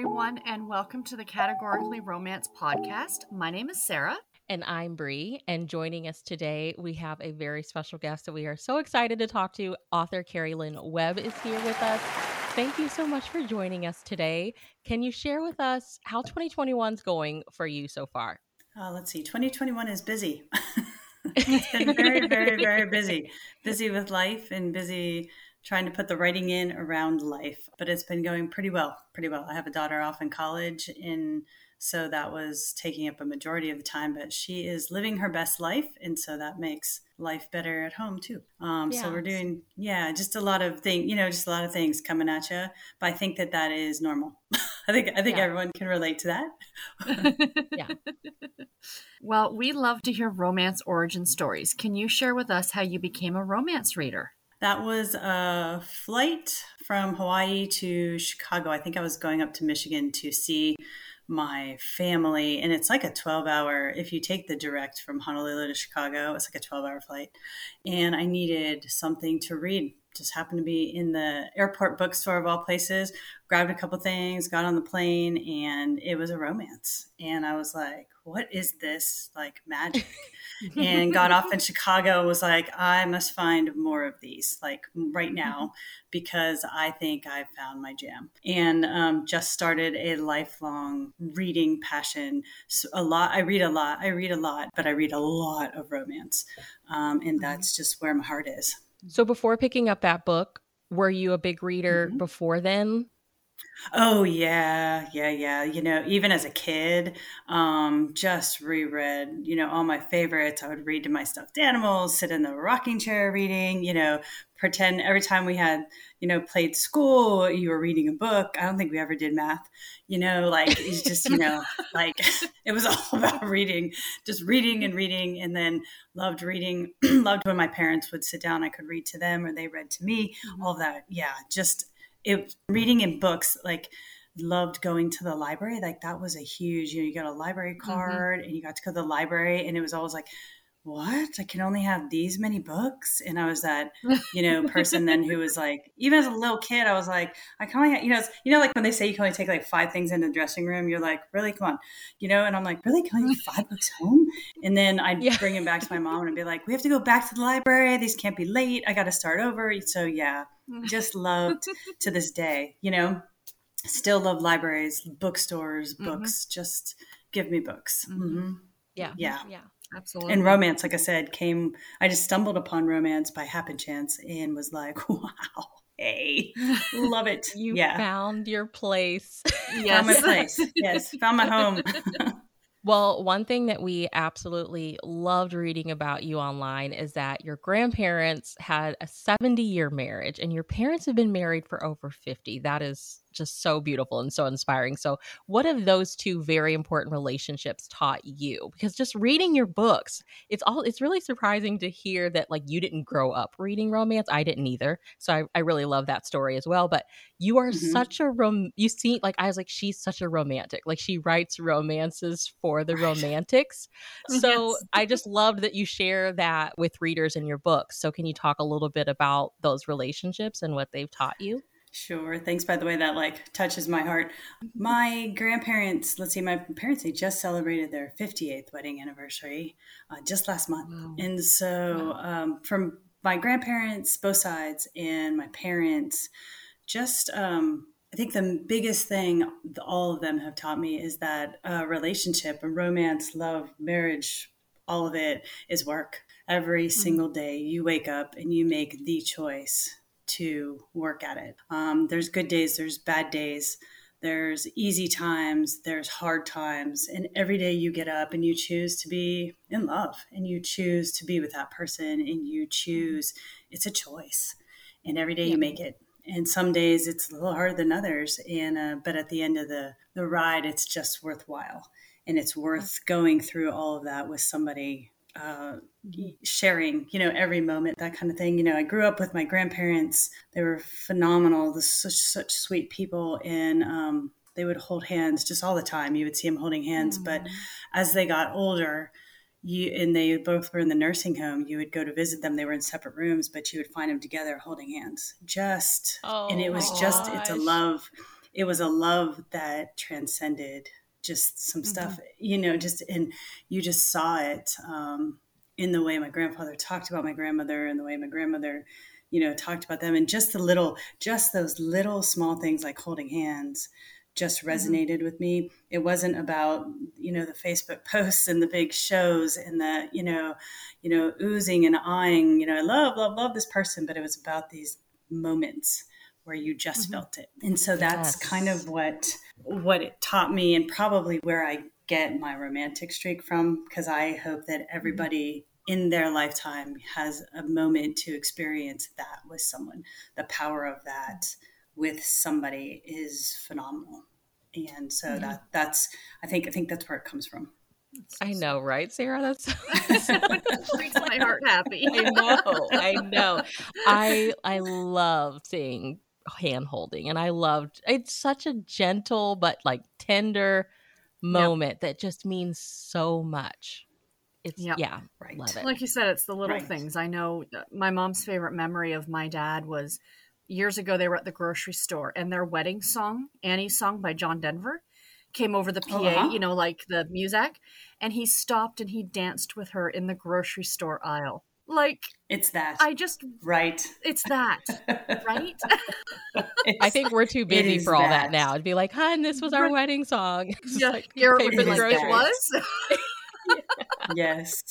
everyone, and welcome to the Categorically Romance podcast. My name is Sarah. And I'm Bree. And joining us today, we have a very special guest that we are so excited to talk to. Author Cari Lynn Webb is here with us. Thank you so much for joining us today. Can you share with us how 2021 is going for you so far? Uh, let's see, 2021 is busy. it's been very, very, very busy. Busy with life and busy trying to put the writing in around life, but it's been going pretty well, pretty well. I have a daughter off in college in so that was taking up a majority of the time, but she is living her best life and so that makes life better at home too. Um, yeah. so we're doing yeah, just a lot of things, you know, just a lot of things coming at you, but I think that that is normal. I think I think yeah. everyone can relate to that. yeah. Well, we love to hear romance origin stories. Can you share with us how you became a romance reader? That was a flight from Hawaii to Chicago. I think I was going up to Michigan to see my family, and it's like a 12 hour, if you take the direct from Honolulu to Chicago, it's like a 12 hour flight. And I needed something to read. Just happened to be in the airport bookstore of all places, grabbed a couple things, got on the plane, and it was a romance. And I was like, what is this like magic? and got off in Chicago was like, I must find more of these, like right now, because I think I found my jam. And um, just started a lifelong reading passion. So a lot, I read a lot, I read a lot, but I read a lot of romance. Um, and that's just where my heart is. So before picking up that book, were you a big reader mm-hmm. before then? Oh yeah, yeah, yeah. You know, even as a kid, um, just reread, you know, all my favorites. I would read to my stuffed animals, sit in the rocking chair reading, you know, pretend every time we had, you know, played school, you were reading a book. I don't think we ever did math, you know, like it's just, you know, like it was all about reading, just reading and reading. And then loved reading, loved when my parents would sit down, I could read to them or they read to me, mm-hmm. all that. Yeah, just it reading in books like loved going to the library like that was a huge you know you got a library mm-hmm. card mm-hmm. and you got to go to the library and it was always like what? I can only have these many books? And i was that you know person then who was like even as a little kid i was like i can only have, you know you know like when they say you can only take like five things in the dressing room you're like really? Come on. You know and i'm like really? Can i take five books home? And then i'd yeah. bring them back to my mom and be like we have to go back to the library. These can't be late. I got to start over. So yeah just loved to this day you know? Still love libraries bookstores mm-hmm. books mm-hmm. just give me books. Mm-hmm. Mm-hmm. yeah. Yeah. Yeah absolutely. and romance like i said came i just stumbled upon romance by happen chance and was like wow hey love it. You yeah. found your place. Yes found my place. Yes found my home. Well, one thing that we absolutely loved reading about you online is that your grandparents had a 70 year marriage and your parents have been married for over 50. That is just so beautiful and so inspiring. So, what have those two very important relationships taught you? Because just reading your books, it's all it's really surprising to hear that like you didn't grow up reading romance. I didn't either. So I, I really love that story as well. But you are mm-hmm. such a rom you see like I was like, she's such a romantic. Like she writes romances for the romantics. So yes. I just loved that you share that with readers in your books. So can you talk a little bit about those relationships and what they've taught you? Sure. Thanks, by the way, that like touches my heart. My grandparents, let's see, my parents, they just celebrated their 58th wedding anniversary uh, just last month. Wow. And so wow. um, from my grandparents, both sides, and my parents, just, um, I think the biggest thing all of them have taught me is that a relationship, a romance, love, marriage, all of it is work. Every mm-hmm. single day you wake up and you make the choice to work at it. Um, there's good days, there's bad days, there's easy times, there's hard times. And every day you get up and you choose to be in love and you choose to be with that person and you choose, it's a choice. And every day you make it. And some days it's a little harder than others. And, uh, but at the end of the, the ride, it's just worthwhile. And it's worth going through all of that with somebody uh, sharing, you know, every moment, that kind of thing. You know, I grew up with my grandparents. They were phenomenal, such, such sweet people. And um, they would hold hands just all the time. You would see them holding hands. Mm. But as they got older, you and they both were in the nursing home you would go to visit them they were in separate rooms but you would find them together holding hands just oh, and it was just it's a love it was a love that transcended just some mm-hmm. stuff, you know, just and you just saw it um, in the way my grandfather talked about my grandmother and the way my grandmother, you know, talked about them, and just the little, just those little small things like holding hands just mm-hmm. resonated mm-hmm. with me. It wasn't about you know the Facebook posts and the big shows and the you know you know oozing and eyeing. You know, I love love love this person, but it was about these moments where you just mm-hmm. felt it. And so that's yes. kind of what what it taught me and probably where I get my romantic streak from because I hope that mm-hmm. everybody in their lifetime has a moment to experience that with someone. The power of that with somebody is phenomenal. And so mm-hmm. that that's I think I think that's where it comes from. I know, right, Sarah? That's what makes my heart happy. I know, I know. I I love seeing hand holding, and I loved. It's such a gentle but like tender moment yep. that just means so much. It's yep. yeah, right. Love it. Like you said, it's the little right. things. I know my mom's favorite memory of my dad was years ago. They were at the grocery store, and their wedding song, Annie's song by John Denver came over the PA, oh, uh-huh. you know, like the music, and he stopped and he danced with her in the grocery store aisle. Like it's that. I just right. It's that, right? I think we're too busy for all that. that now. It'd be like, "Hun, this was our wedding song." yeah, like, you're like, it was. yes,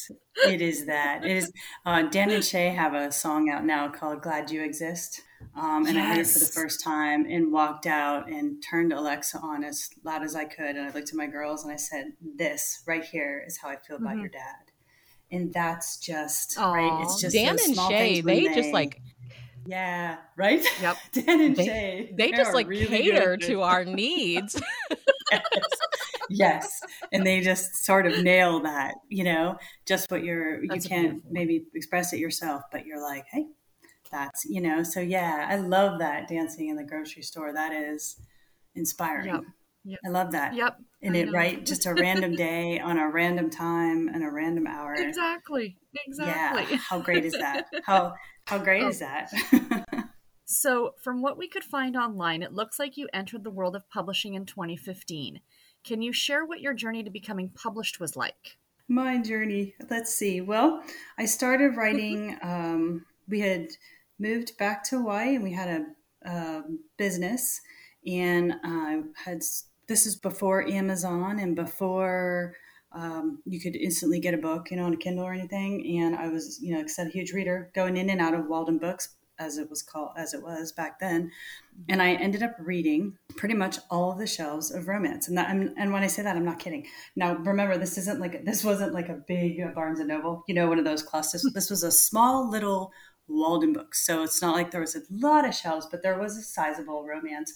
it is that. It is. Uh, Dan and Shay have a song out now called "Glad You Exist." Um, and yes. I heard it for the first time and walked out and turned Alexa on as loud as I could. And I looked at my girls and I said, This right here is how I feel about mm-hmm. your dad. And that's just Aww. right. It's just Dan and Shay, they, they just like yeah, right? Yep. Dan and they, Shay. They just like really cater good. to our needs. yes. yes. And they just sort of nail that, you know, just what you're, That's you can't maybe express it yourself, but you're like, hey, that's you know so yeah i love that dancing in the grocery store that is inspiring yep. Yep. i love that yep and it right just a random day on a random time and a random hour. Exactly. Exactly. Yeah. How great is that? How how great oh. is that? So from what we could find online it looks like you entered the world of publishing in 2015 can you share what your journey to becoming published was like? My journey. Let's see. Well i started writing um, we had moved back to Hawaii and we had a, a business and I had this is before Amazon and before um, you could instantly get a book, you know, on a Kindle or anything. And I was, you know, i said a huge reader, going in and out of Walden Books, as it was called, as it was back then. And I ended up reading pretty much all of the shelves of romance. And that, and when I say that, I'm not kidding. Now, remember, this isn't like this wasn't like a big Barnes and Noble, you know, one of those clusters. This was a small little Walden books. So it's not like there was a lot of shelves, but there was a sizable romance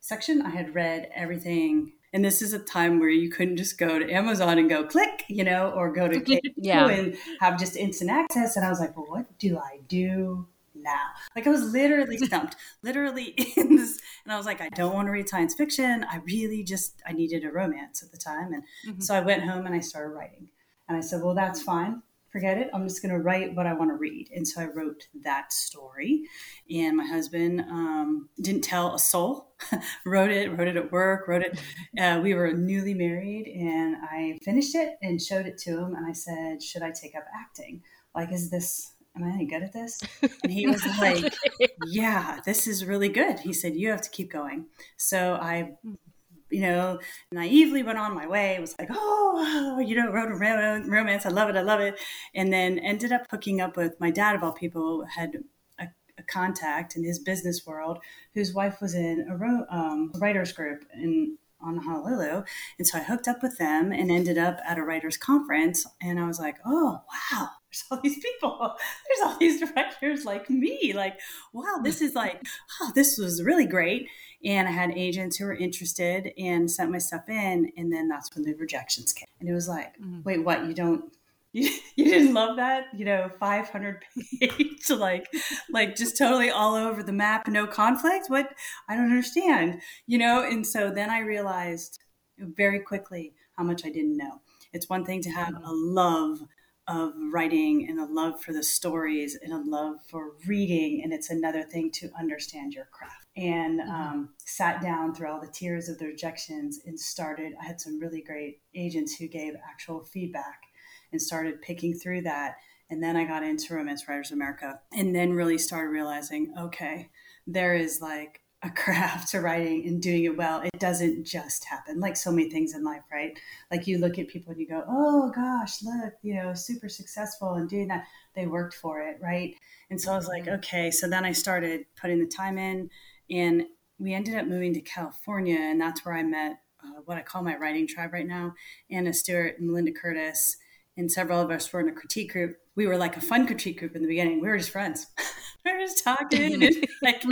section. I had read everything. And this is a time where you couldn't just go to Amazon and go click, you know, or go to yeah. and have just instant access. And I was like, well, what do I do now? Like I was literally stumped, literally in this. And I was like, I don't want to read science fiction. I really just, I needed a romance at the time. And mm-hmm. so I went home and I started writing. And I said, well, that's fine forget it. I'm just going to write what I want to read. And so I wrote that story. And my husband um, didn't tell a soul. wrote it, wrote it at work, wrote it. Uh, we were newly married, and I finished it and showed it to him. And I said, "Should I take up acting? Like, is this?" Am I any good at this? And he was like, Yeah, this is really good. He said, You have to keep going. So I you know, naively went on my way. It was like, oh, you know, wrote a romance. I love it. I love it. And then ended up hooking up with my dad, of all people, had a, a contact in his business world whose wife was in a, um, a writer's group in on Honolulu. And so I hooked up with them and ended up at a writer's conference. And I was like, oh, wow, there's all these people. There's all these directors like me. Like, wow, this is like, oh, this was really great and I had agents who were interested and sent my stuff in, and then that's when the rejections came. And it was like, mm-hmm. wait, what? You don't? You, you didn't love that? You know, 500 page, like, like just totally all over the map, no conflict. What? I don't understand. You know, and so then I realized very quickly how much I didn't know. It's one thing to have mm-hmm. a love of writing and a love for the stories and a love for reading and it's another thing to understand your craft and mm-hmm. um, sat down through all the tears of the rejections and started. I had some really great agents who gave actual feedback and started picking through that. And then I got into Romance Writers America and then really started realizing okay, there is like a craft to writing and doing it well. It doesn't just happen like so many things in life, right? Like you look at people and you go, oh gosh, look, you know, super successful and doing that. They worked for it, right? And so I was like, mm-hmm. okay. So then I started putting the time in and we ended up moving to California. And that's where I met uh, what I call my writing tribe right now Anna Stewart and Melinda Curtis. And several of us were in a critique group. We were like a fun critique group in the beginning. We were just friends. we were just talking and like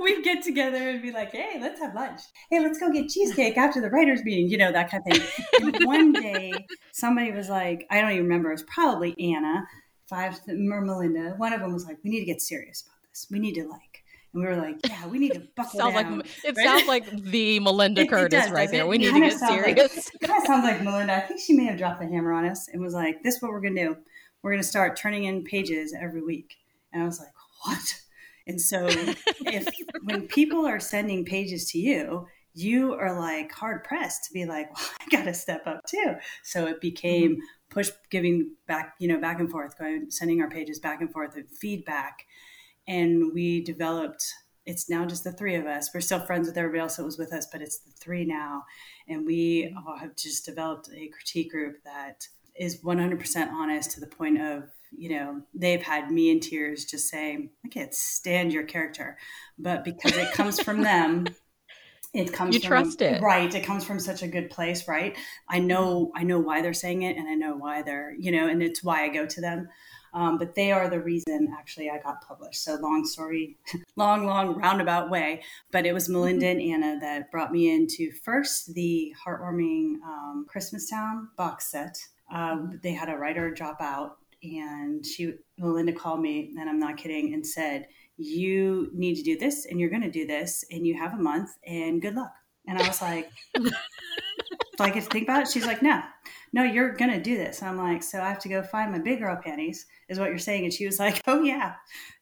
we'd get together and be like, hey, let's have lunch. Hey, let's go get cheesecake after the writers meeting, you know, that kind of thing. And one day somebody was like, I don't even remember, it was probably Anna, five or Melinda. One of them was like, we need to get serious about this. We need to like and we were like, yeah, we need to buckle sounds down. Like, it right? sounds like the Melinda it, Curtis it does, right there. We need to get serious. Like, it kind of sounds like Melinda. I think she may have dropped the hammer on us and was like, this is what we're going to do. We're going to start turning in pages every week. And I was like, what? And so if when people are sending pages to you, you are like hard pressed to be like, well, I got to step up too. So it became mm-hmm. push giving back, you know, back and forth, going, sending our pages back and forth and feedback and we developed it's now just the three of us. We're still friends with everybody else that was with us but it's the three now. And we have just developed a critique group that is 100% honest to the point of you know they've had me in tears just saying i can't stand your character. But because it comes from them it comes you from, trust it. Right it comes from such a good place right? I know i know why they're saying it and i know why they're you know and it's why i go to them um, but they are the reason actually I got published. So long story, long, long roundabout way. But it was Melinda and Anna that brought me into first the heartwarming um, Christmastown box set. Um, they had a writer drop out, and she Melinda called me, and I'm not kidding, and said, "You need to do this, and you're going to do this, and you have a month, and good luck." And I was like, "Do I get to think about it?" She's like, "No." No, you're going to do this. And I'm like, so I have to go find my big girl panties, is what you're saying. And she was like, oh, yeah.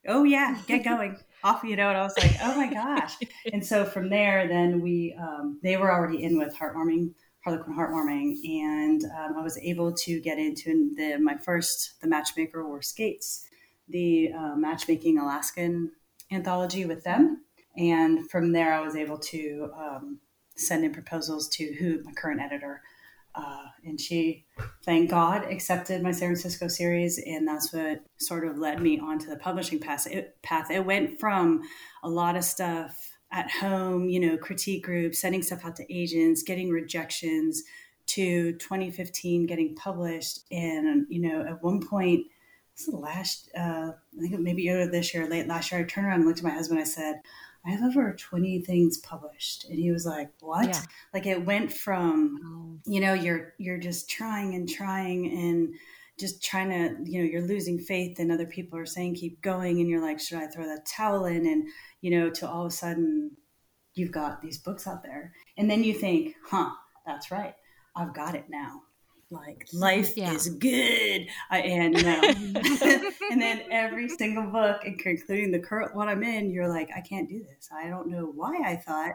Oh, yeah. Get going. Off, you know. And I was like, oh my gosh. and so from there, then we, um, they were already in with Heartwarming, Harlequin Heartwarming. And um, I was able to get into the, my first, The Matchmaker Wore Skates, the uh, Matchmaking Alaskan anthology with them. And from there, I was able to um, send in proposals to who my current editor uh, and she, thank God, accepted my San Francisco series, and that's what sort of led me onto the publishing path. It, path. it went from a lot of stuff at home, you know, critique groups, sending stuff out to agents, getting rejections, to 2015 getting published, and you know, at one point, this is the last, uh, I think maybe earlier this year, late last year, I turned around and looked at my husband. I said, I have over 20 things published. And he was like, What? Yeah. Like it went from, oh. you know, you're you're just trying and trying and just trying to, you know, you're losing faith and other people are saying keep going and you're like, should I throw that towel in? And, you know, to all of a sudden you've got these books out there. And then you think, huh, that's right. I've got it now like life yeah. is good. I, and uh, and then every single book and including the current one i'm in you're like i can't do this. I don't know why i thought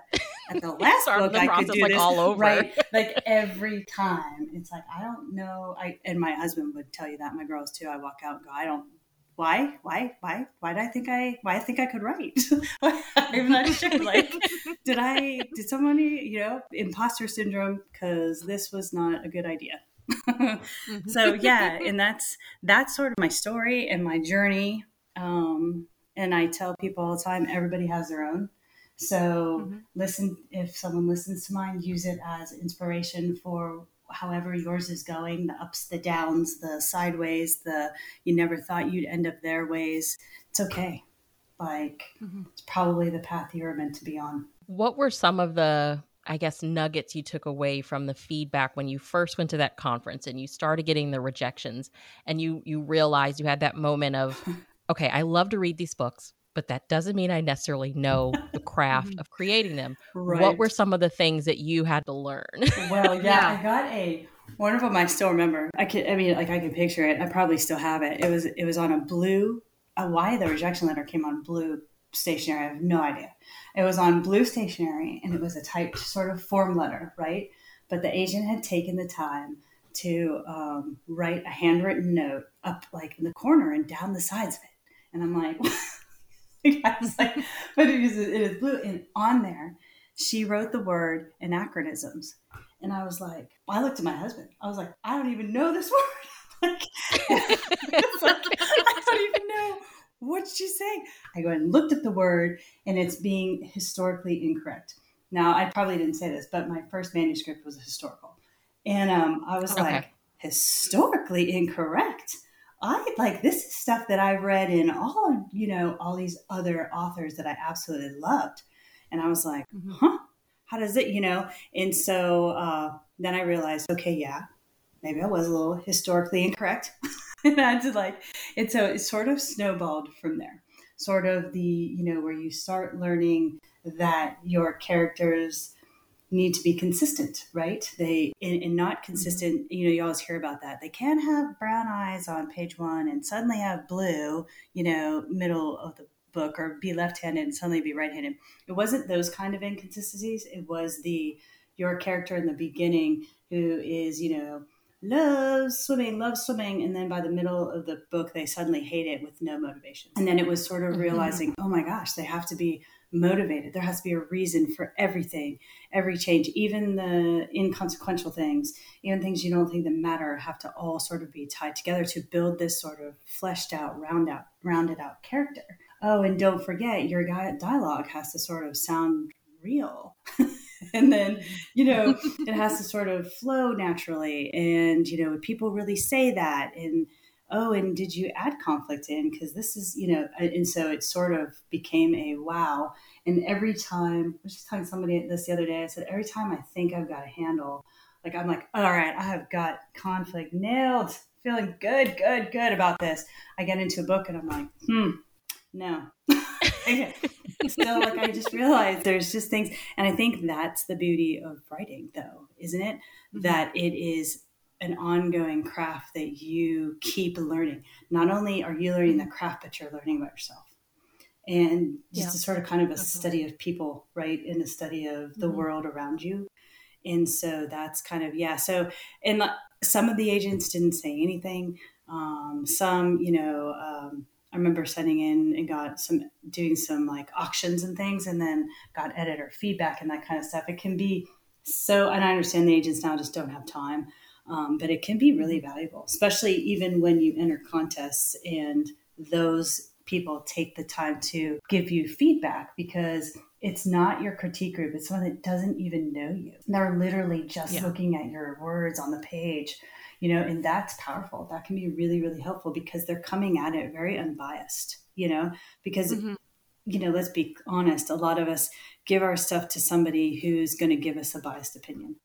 at the last book the i could do like this. all over. Right. Like every time it's like i don't know. I and my husband would tell you that my girls too. I walk out and go i don't why why why why did i think i why i think i could write? I'm not sure. Like did i did somebody you know imposter syndrome because this was not a good idea. so yeah, and that's that's sort of my story and my journey. Um, and I tell people all the time, everybody has their own. So mm-hmm. listen, if someone listens to mine, use it as inspiration for however yours is going, the ups, the downs, the sideways, the you never thought you'd end up their ways. It's okay. Like mm-hmm. it's probably the path you were meant to be on. What were some of the I guess, nuggets you took away from the feedback when you first went to that conference and you started getting the rejections and you you realized you had that moment of, okay, I love to read these books, but that doesn't mean I necessarily know the craft mm-hmm. of creating them. Right. What were some of the things that you had to learn? well, yeah, yeah, I got a one of them I still remember. I can I mean like I can picture it. I probably still have it. It was it was on a blue uh, why the rejection letter came on blue stationery. I have no idea. It was on blue stationery and it was a typed sort of form letter, right? But the agent had taken the time to um, write a handwritten note up like in the corner and down the sides of it. And I'm like, I was like, but it is, it is blue. And on there, she wrote the word anachronisms. And I was like, I looked at my husband. I was like, I don't even know this word. like, like, I don't even know what she saying. I go and looked at the word, and it's being historically incorrect. Now, I probably didn't say this, but my first manuscript was historical. And um, I was okay. like, historically incorrect. I like this is stuff that I've read in all, you know, all these other authors that I absolutely loved. And I was like, mm-hmm. huh, how does it, you know? And so uh, then I realized, okay, yeah, maybe I was a little historically incorrect. and I had to like, and so it sort of snowballed from there. Sort of the, you know, where you start learning that your characters need to be consistent, right? They and, and, not mm-hmm. consistent. You know, you always hear about that. They can't have brown eyes on page one and suddenly have blue. You know, middle of the book, or be left-handed and suddenly be right-handed. It wasn't those kind of inconsistencies. It was the your character in the beginning who is, you know, loves swimming, loves swimming, and then by the middle of the book, they suddenly hate it with no motivation. And then it was sort of mm-hmm. realizing, mm-hmm. oh my gosh, they have to be motivated. There has to be a reason for everything, every change, even the inconsequential things, even things you don't think that matter, have to all sort of be tied together to build this sort of fleshed out, round out, rounded out character. Oh, and don't forget, your dialogue has to sort of sound real. and then, you know, it has to sort of flow naturally. And, you know, people really say that. And, oh, and did you add conflict in? Because this is, you know, and so it sort of became a wow. And every time, I was just telling somebody this the other day, I said, every time I think I've got a handle, like I'm like, all right, I have got conflict nailed, feeling good, good, good about this. I get into a book and I'm like, hmm, no. so like I just realized there's just things, and I think that's the beauty of writing, though, isn't it? Mm-hmm. That it is an ongoing craft that you keep learning. Not only are you learning the craft, but you're learning about yourself. And just yeah. a sort of kind of a Absolutely. study of people, right? And a study of the mm-hmm. world around you. And so that's kind of, yeah. So, and some of the agents didn't say anything. Um, some, you know, um, I remember sending in and got some doing some like auctions and things, and then got editor feedback and that kind of stuff. It can be so, and I understand the agents now just don't have time, um, but it can be really valuable, especially even when you enter contests and those people take the time to give you feedback because it's not your critique group; it's someone that doesn't even know you. They're literally just yeah. looking at your words on the page you know, and that's powerful. That can be really, really helpful because they're coming at it very unbiased, you know, because, mm-hmm. you know, let's be honest, a lot of us give our stuff to somebody who's going to give us a biased opinion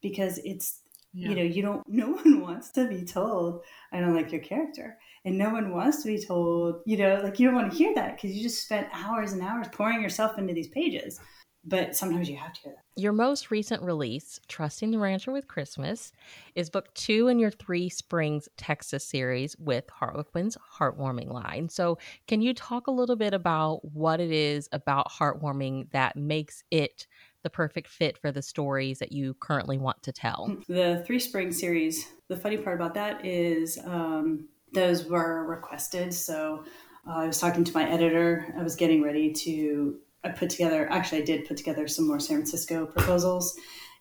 because it's, yeah. you know, you don't, no one wants to be told, I don't like your character. And no one wants to be told, you know, like you don't want to hear that because you just spent hours and hours pouring yourself into these pages but sometimes you have to. Your most recent release, Trusting the Rancher with Christmas, is book two in your Three Springs Texas series with Harlequin's Heartwarming line. So, can you talk a little bit about what it is about Heartwarming that makes it the perfect fit for the stories that you currently want to tell? The Three Springs series, the funny part about that is um, those were requested. So, uh, I was talking to my editor. I was getting ready to I put together, actually, I did put together some more San Francisco proposals.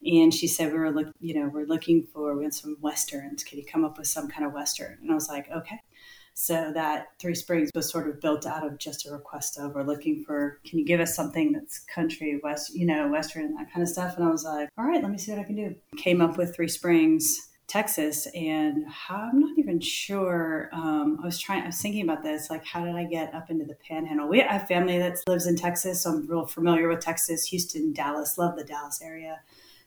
And she said, we were look, you know, we're looking for, we had some Westerns. Can you come up with some kind of Western? And I was like, okay. So that Three Springs was sort of built out of just a request of, we're looking for, can you give us something that's country, West, you know, Western that kind of stuff? And I was like, all right, let me see what I can do. Came up with Three Springs Texas, and I'm not even sure. Um, I was trying, I was thinking about this, like, how did I get up into the Panhandle? We have family that lives in Texas, so I'm real familiar with Texas, Houston, Dallas, love the Dallas area,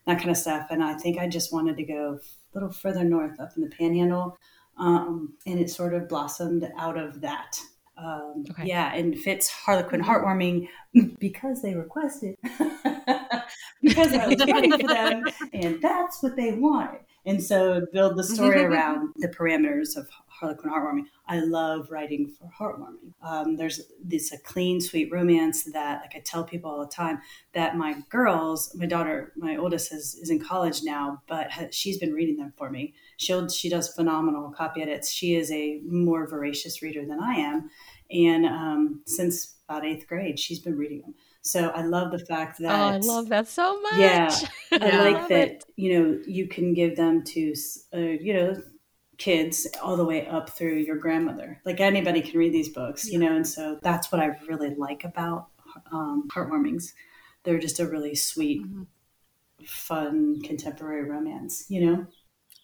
that kind of stuff. And I think I just wanted to go a little further north, up in the Panhandle, um, and it sort of blossomed out of that. Um, okay. Yeah, and fits Harlequin heartwarming because they requested, because I was writing for them, and that's what they wanted And so build the story around the parameters of Harlequin heartwarming. I love writing for heartwarming. Um, there's this a clean, sweet romance that, like I tell people all the time, that my girls, my daughter, my oldest is, is in college now, but has, she's been reading them for me. She'll she does phenomenal copy edits. She is a more voracious reader than I am, and um, since about eighth grade, she's been reading them. So I love the fact that oh, I love that so much. Yeah, I like that. It. You know, you can give them to uh, you know kids all the way up through your grandmother. Like anybody can read these books, you know, and so that's what I really like about um, Heartwarmings. They're just a really sweet, mm-hmm. fun contemporary romance, you know.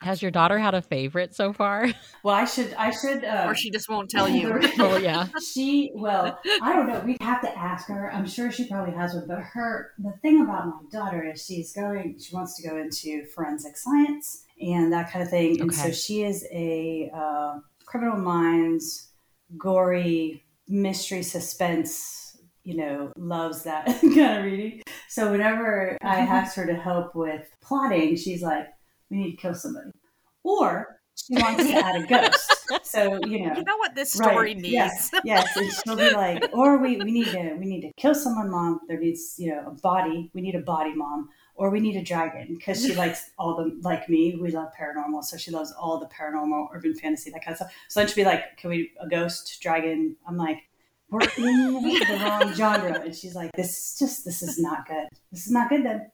Has your daughter had a favorite so far? Well, I should, I should, uh, or she just won't tell you. oh yeah, she. Well, I don't know. We have to ask her. I'm sure she probably has one. But her, the thing about my daughter is she's going. She wants to go into forensic science and that kind of thing. Okay. And so she is a uh, criminal minds, gory mystery suspense. You know, loves that kind of reading. So whenever I mm-hmm. ask her to help with plotting, she's like we need to kill somebody. Or she wants to add a ghost. So, you know. You know what this story right, needs. Yes, yes. And she'll be like, or we, we need to we need to kill someone, mom. There needs, you know, a body. We need a body, mom. Or we need a dragon because she likes all the like me. We love paranormal, so she loves all the paranormal, urban fantasy, that kind of stuff. So then she'll be like, "Can we a ghost, dragon?" I'm like, we're in the wrong genre. And she's like, this is just, this is not good. This is not good then.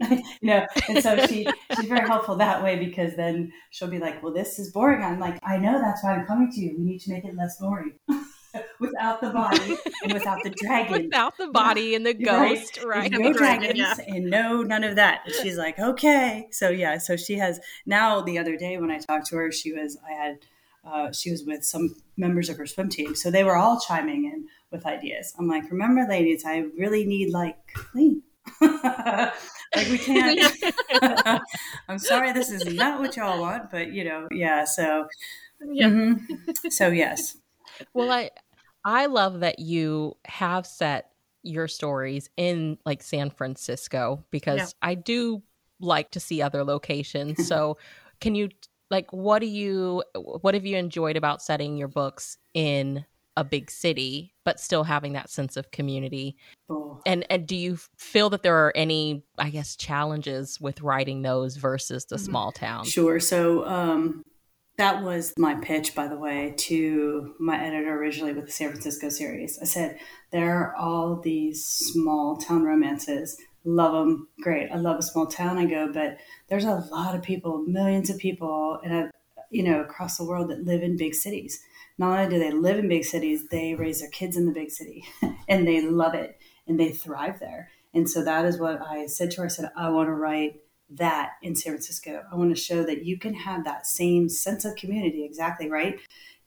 you know, and so she, she's very helpful that way because then she'll be like, well, this is boring. I'm like, I know that's why I'm coming to you. We need to make it less boring. without the body and without the dragon. Without the body and the ghost, right? right. No dragons yeah. and no none of that. And she's like, okay. So yeah, so she has now the other day when I talked to her, she was I had uh, she was with some members of her swim team. So they were all chiming in with ideas. I'm like, remember, ladies, I really need like clean. like we can't. I'm sorry, this is not what y'all want, but you know, yeah. So, yeah. Mm-hmm. So yes. Well, I I love that you have set your stories in like San Francisco because yeah. I do like to see other locations. So, can you like what do you what have you enjoyed about setting your books in a big city but still having that sense of community oh. and and do you feel that there are any i guess challenges with writing those versus the mm-hmm. small town sure so um that was my pitch by the way to my editor originally with the san francisco series i said there are all these small town romances love them great. I love a small town i go but there's a lot of people millions of people and I, you know across the world that live in big cities. Not only do they live in big cities they raise their kids in the big city and they love it and they thrive there. And so that is what i said to her. I said i want to write that in san francisco. I want to show that you can have that same sense of community exactly right?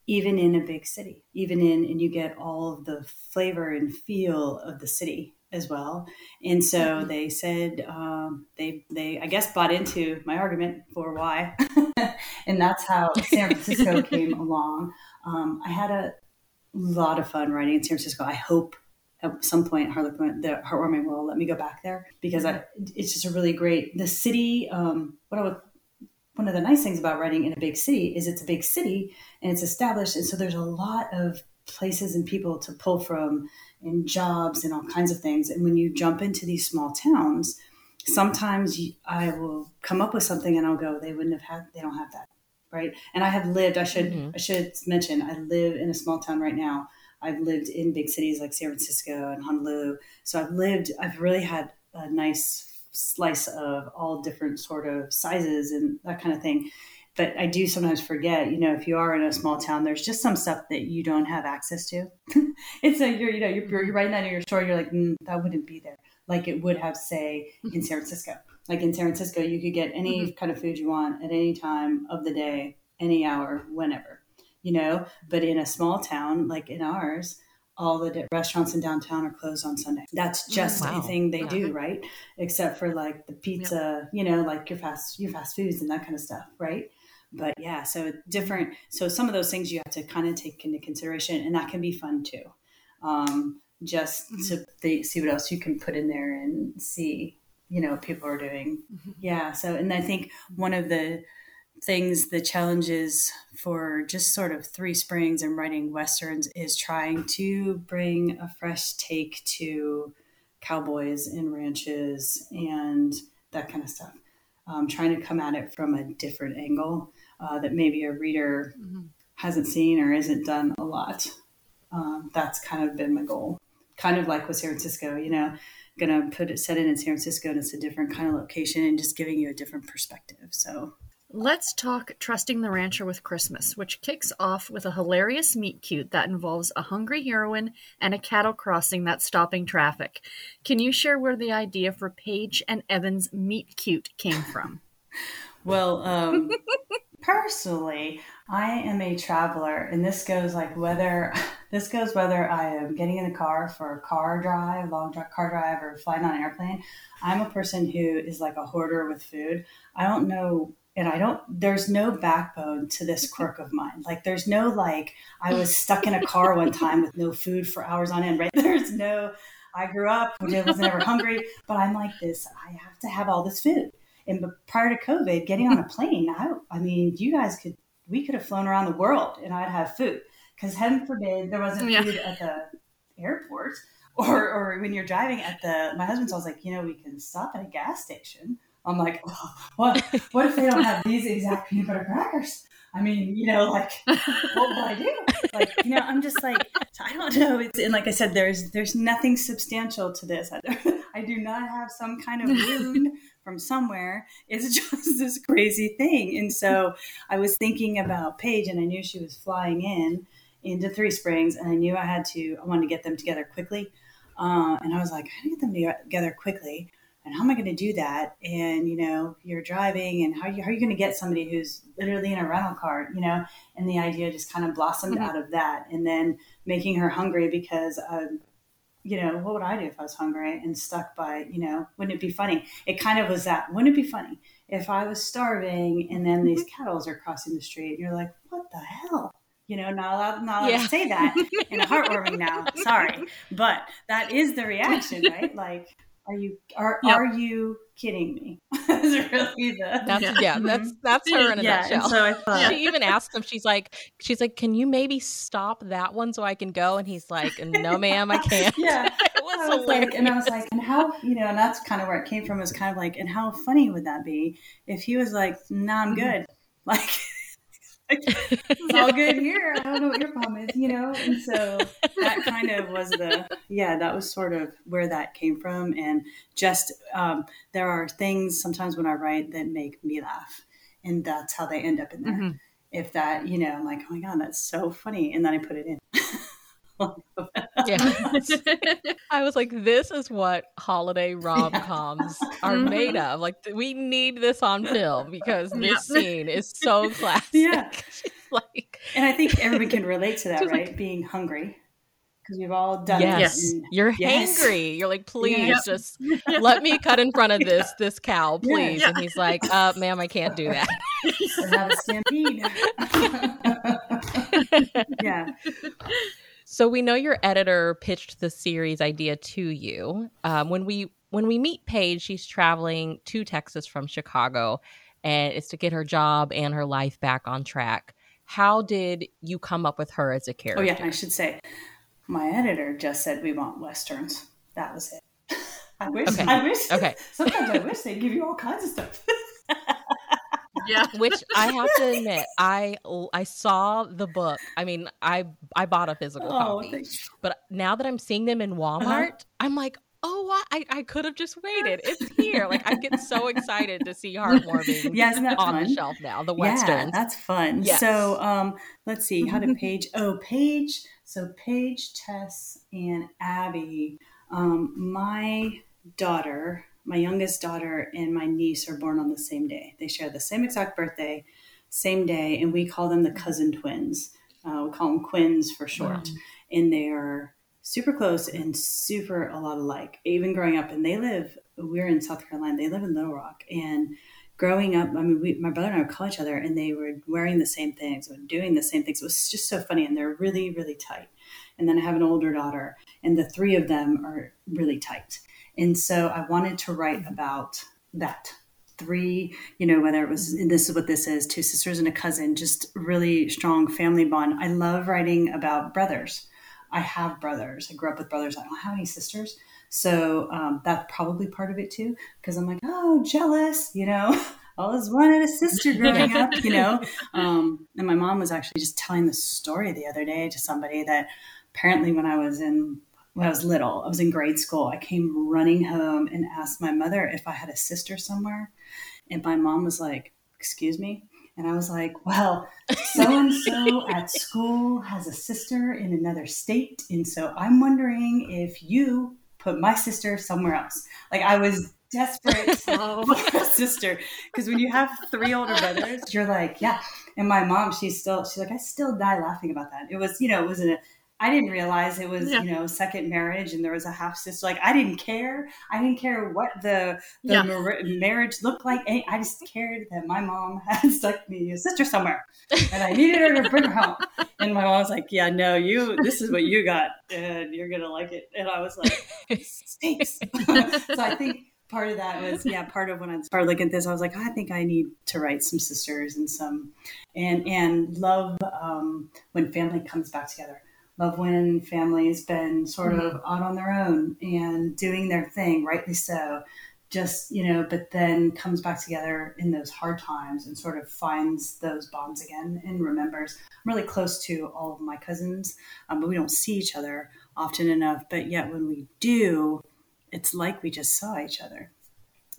Even in a big city even in and you get all of the flavor and feel of the city as well. And so mm-hmm. they said um, they they I guess bought into my argument for why, and that's how San Francisco came along. Um, I had a lot of fun writing in San Francisco. I hope at some point Harlequin, the Heartwarming will let me go back there because I, it's just a really great the city. Um, what I would one of the nice things about writing in a big city is it's a big city and it's established, and so there's a lot of places and people to pull from and jobs and all kinds of things. And when you jump into these small towns, sometimes I will come up with something and I'll go, they wouldn't have had, they don't have that. Right. And I have lived, I should, mm-hmm. I should mention, I live in a small town right now. I've lived in big cities like San Francisco and Honolulu. So I've lived, I've really had a nice slice of all different sort of sizes and that kind of thing but I do sometimes forget, you know, if you are in a small town, there's just some stuff that you don't have access to. it's a, you're, you know, you're, you're writing that in your story. You're like, mm, that wouldn't be there. Like it would have, say, in San Francisco. Like in San Francisco, you could get any mm-hmm. kind of food you want at any time of the day, any hour, whenever, you know. But in a small town like in ours, all the restaurants in downtown are closed on Sunday. That's just wow. a thing they yeah. do, right? Except for like the pizza, you know, like your fast your fast foods and that kind of stuff, right? But yeah so different so some of those things you have to kind of take into consideration and that can be fun too um, just mm-hmm. to see what else you can put in there and see you know people are doing. Mm-hmm. Yeah. So and I think one of the things, the challenges for just sort of Three Springs and writing westerns is trying to bring a fresh take to cowboys and ranches and that kind of stuff. Um, trying to come at it from a different angle uh, that maybe a reader mm-hmm. hasn't seen or isn't done a lot. Um, that's kind of been my goal. Kind of like with San Francisco, you know, gonna put it set it in San Francisco and it's a different kind of location and just giving you a different perspective. So Let's talk Trusting the Rancher with Christmas, which kicks off with a hilarious meet cute that involves a hungry heroine and a cattle crossing that's stopping traffic. Can you share where the idea for Paige and Evan's meet cute came from? well, um, personally, I am a traveler, and this goes like whether this goes whether I am getting in a car for a car drive, long drive, car drive, or flying on an airplane. I'm a person who is like a hoarder with food. I don't know and I don't, there's no backbone to this quirk of mine. Like, there's no, like, I was stuck in a car one time with no food for hours on end, right? There's no, I grew up, I was never hungry, but I'm like this, I have to have all this food. And prior to COVID, getting on a plane, I, I mean, you guys could, we could have flown around the world and I'd have food. Because heaven forbid there wasn't yeah. food at the airport or, or when you're driving at the, my husband's always like, you know, we can stop at a gas station I'm like, oh, what? What if they don't have these exact peanut butter crackers? I mean, you know, like, what would I do? Like, you know, I'm just like, I don't know. It's, and like I said, there's there's nothing substantial to this. I, do not have some kind of wound from somewhere. It's just this crazy thing. And so I was thinking about Paige, and I knew she was flying in into Three Springs, and I knew I had to. I wanted to get them together quickly. Uh, and I was like, how do I get them together quickly and how am I going to do that? And you know, you're driving, and how are you, how are you going to get somebody who's literally in a rental car? You know, and the idea just kind of blossomed mm-hmm. out of that, and then making her hungry because. Um, you know, what would I do if I was hungry and stuck by, you know, wouldn't it be funny? It kind of was that. Wouldn't it be funny if I was starving and then these mm-hmm. are crossing the street? And you're like, what the hell? you know, not allowed, not allowed yeah. to say that in a heartwarming now. Sorry, but that is the reaction, right? Like, are you are yep. are you kidding me? is really the that's, yeah. yeah. that's that's her in a yeah, nutshell. So I thought, she even asked him. She's like, she's like, can you maybe stop that one so I can go? And he's like, no, ma'am, I can't. yeah, it was, was like, and I was like, and how you know, and that's kind of where it came from. Is kind of like, and how funny would that be if he was like, no, nah, I'm mm-hmm. good, like it's all good here. I don't know what your problem is, you know? And so that kind of was the, yeah, that was sort of where that came from. And just, um, there are things sometimes when I write that make me laugh. And that's how they end up in there. Mm-hmm. If that, you know, I'm like, oh my God, that's so funny. And then I put it in. yeah. I was like, this is what holiday rom coms yeah. are mm-hmm. made of. Like, we need this on film because this yeah. scene is so classic. Yeah. like, and I think everyone can relate to that, right? Like, Being hungry. Because we've all done yes. this. You're yes. hangry. You're like, please just let me cut in front of this this cow, please. And he's like, uh, ma'am, I can't do that. have a stampede. yeah. So we know your editor pitched the series idea to you. Um, when we when we meet Paige, she's traveling to Texas from Chicago, and it's to get her job and her life back on track. How did you come up with her as a character? Oh yeah, I should say, my editor just said we want westerns. That was it. I wish. Okay. I wish. Okay. Sometimes I wish they'd give you all kinds of stuff. yeah. Which I have to admit, I I saw the book. I mean, I I bought a physical oh, copy, but now that I'm seeing them in uh-huh. Walmart, uh-huh. I'm like, oh, I, I could have just waited. It's here. Like I get so excited to see heartwarming. yeah, isn't that on fun? the shelf now. The westerns. Yeah, that's fun. Yes. So um, let's see. How did Paige? Oh, Paige. So Paige, Tess, and Abby. Um, my daughter my youngest daughter and my niece are born on the same day. They share the same exact birthday, same day, and we call them the cousin twins. Uh, we call them Quins for short. Wow. And they are super close and super a lot alike. Even growing up, and they live, we're in South Carolina, they live in Little Rock. And growing up, I mean, we, my brother and I would call each other and they were wearing the same things or doing the same things. It was just so funny. And they're really, really tight. And then I have an older daughter, and the three of them are really tight. And so I wanted to write about that three, you know, whether it was, and this is what this is two sisters and a cousin, just really strong family bond. I love writing about brothers. I have brothers. I grew up with brothers. I don't have any sisters. So um, that's probably part of it too, because I'm like, oh, jealous, you know. I always wanted a sister growing up, you know. Um, and my mom was actually just telling the story the other day to somebody that apparently when I was in when I was little, I was in grade school. I came running home and asked my mother if I had a sister somewhere, and my mom was like, "Excuse me." And I was like, well, so and so at school has a sister in another state. And so I'm wondering if you put my sister somewhere else. Like I was desperate oh. for a sister because when you have three older brothers, you're like, yeah. And my mom, she's still, she's like, I still die laughing about that. It was, you know, it was a I didn't realize it was, yeah. you know, second marriage and there was a half sister. Like I didn't care. I didn't care what the, the yeah. mar- marriage looked like. I just cared that my mom had stuck me a sister somewhere and I needed her to bring her home. And my mom was like, yeah, no, you, this is what you got and you're going to like it. And I was like, stinks. so I think part of that was, yeah, part of when I started looking at this, I was like, I think I need to write some sisters and some, and, and love um, when family comes back together love when families been sort mm-hmm. of out on their own and doing their thing, rightly so. Just, you know, but then comes back together in those hard times and sort of finds those bonds again and remembers. I'm really close to all of my cousins, um, but we don't see each other often enough. But yet when we do, it's like we just saw each other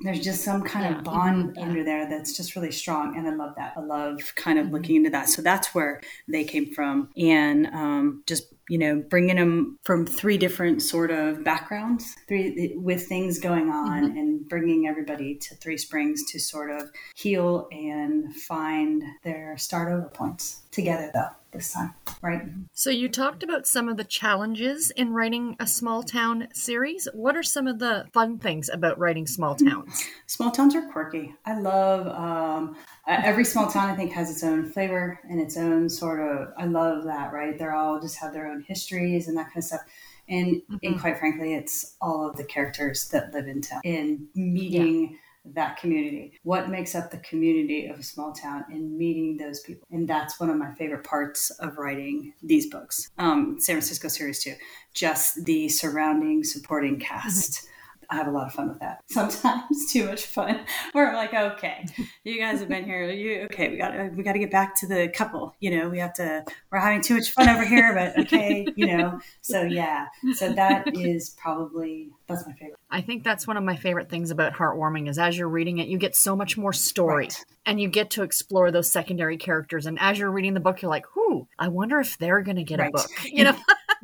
there's just some kind yeah. of bond under there that's just really strong and i love that i love kind of mm-hmm. looking into that so that's where they came from and um, just you know bringing them from three different sort of backgrounds three with things going on mm-hmm. and bringing everybody to three springs to sort of heal and find their start over points together though this time, right? So you talked about some of the challenges in writing a small town series. What are some of the fun things about writing small hmm. towns? Small towns are quirky. I love um, every small town. I think has its own flavor and its own sort of. I love that, right? They're all just have their own histories and that kind of stuff. And, mm-hmm. and quite frankly, it's all of the characters that live in town in meeting. Yeah that community. What makes up the community of a small town and meeting those people. And that's one of my favorite parts of writing these books. Um, San Francisco series too. Just the surrounding supporting cast. Mm-hmm. I have a lot of fun with that. Sometimes too much fun. Where I'm like, okay, you guys have been here. You okay? We got we got to get back to the couple. You know, we have to. We're having too much fun over here, but okay, you know. So yeah, so that is probably that's my favorite. I think that's one of my favorite things about Heartwarming is as you're reading it, you get so much more story, right. and you get to explore those secondary characters. And as you're reading the book, you're like, "Whoo, I wonder if they're going to get right. a book." You know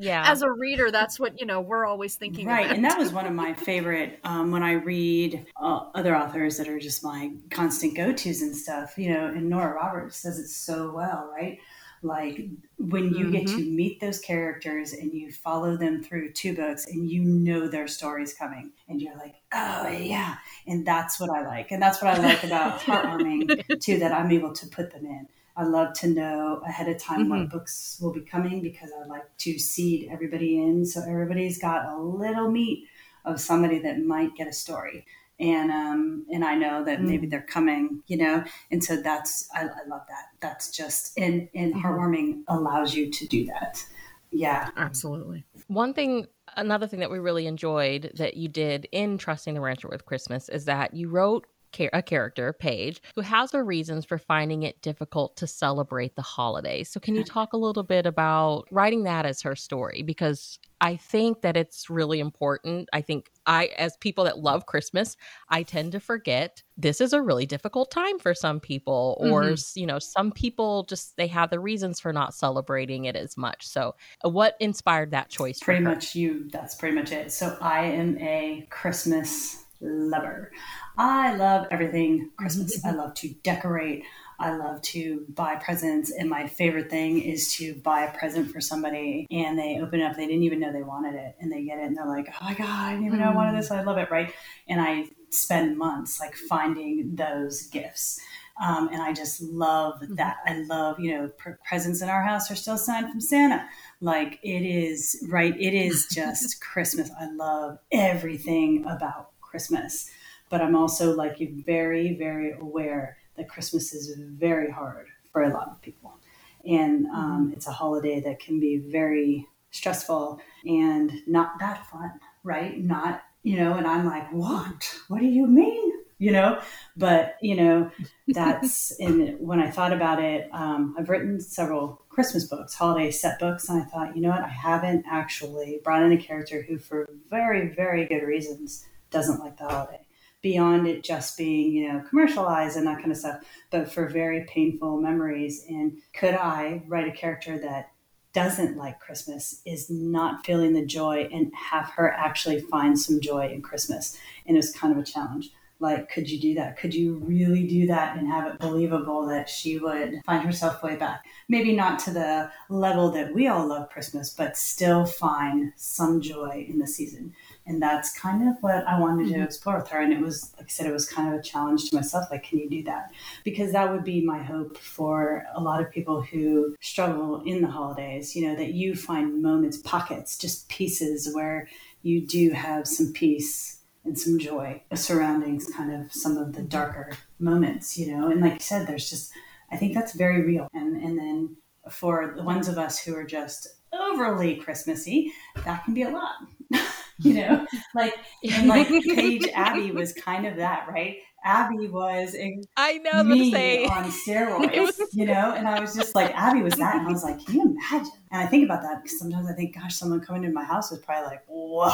yeah as a reader that's what you know we're always thinking right about. and that was one of my favorite um, when i read uh, other authors that are just my constant go-to's and stuff you know and nora roberts does it so well right like when you mm-hmm. get to mm-hmm. meet those characters and you follow them through two books and you know their story's coming and you're like oh yeah and that's what i like and that's what i like about heartwarming too that i'm able to put them in I love to know ahead of time mm-hmm. what books will be coming because I like to seed everybody in so everybody's got a little meat of somebody that might get a story. And um, and I know that mm maybe they're coming, you know, and so that's I, I love that. That's just and and mm-hmm. heartwarming allows you to do that. Yeah, absolutely. One thing another thing that we really enjoyed that you did in Trusting the Rancher with Christmas is that you wrote a character, Paige, who has her reasons for finding it difficult to celebrate the holidays. So, can you talk a little bit about writing that as her story? Because I think that it's really important. I think I, as people that love Christmas, I tend to forget this is a really difficult time for some people, or, mm-hmm. you know, some people just they have the reasons for not celebrating it as much. So, uh, what inspired that choice? Pretty much you, that's pretty much it. So, I am a Christmas lover. I love everything Christmas. I love to decorate. I love to buy presents. And my favorite thing is to buy a present for somebody and they open it up. They didn't even know they wanted it. And they get it and they're like, oh my God, I didn't even know I wanted this. I love it. Right. And I spend months like finding those gifts. Um, and I just love mm-hmm. that. I love, you know, pre- presents in our house are still signed from Santa. Like it is, right? It is just Christmas. I love everything about Christmas. But I'm also like very, very aware that Christmas is very hard for a lot of people. And um, mm-hmm. it's a holiday that can be very stressful and not that fun, right? Not, you know, and I'm like, what? What do you mean? You know, but, you know, that's, and when I thought about it, um, I've written several Christmas books, holiday set books, and I thought, you know what, I haven't actually brought in a character who, for very, very good reasons, doesn't like the holiday beyond it just being, you know, commercialized and that kind of stuff, but for very painful memories. And could I write a character that doesn't like Christmas, is not feeling the joy, and have her actually find some joy in Christmas? And it was kind of a challenge. Like, could you do that? Could you really do that and have it believable that she would find herself way back? Maybe not to the level that we all love Christmas, but still find some joy in the season and that's kind of what I wanted to mm-hmm. explore with her. And it was, like I said, it was kind of a challenge to myself. Like, can you do that? Because that would be my hope for a lot of people who struggle in the holidays. You know, that you find moments, pockets, just pieces where you do have some peace and some joy surrounding kind of some of the mm-hmm. darker moments. You know, and like you said, there's just I think that's very real. And and then for the ones of us who are just overly Christmassy, that can be a lot. you know, like and like Paige Abby was kind of that, right? Abby was I know me say. on steroids, was... you know, and I was just like, Abby was that, and I was like, can you imagine? And I think about that because sometimes I think, gosh, someone coming into my house was probably like, whoa,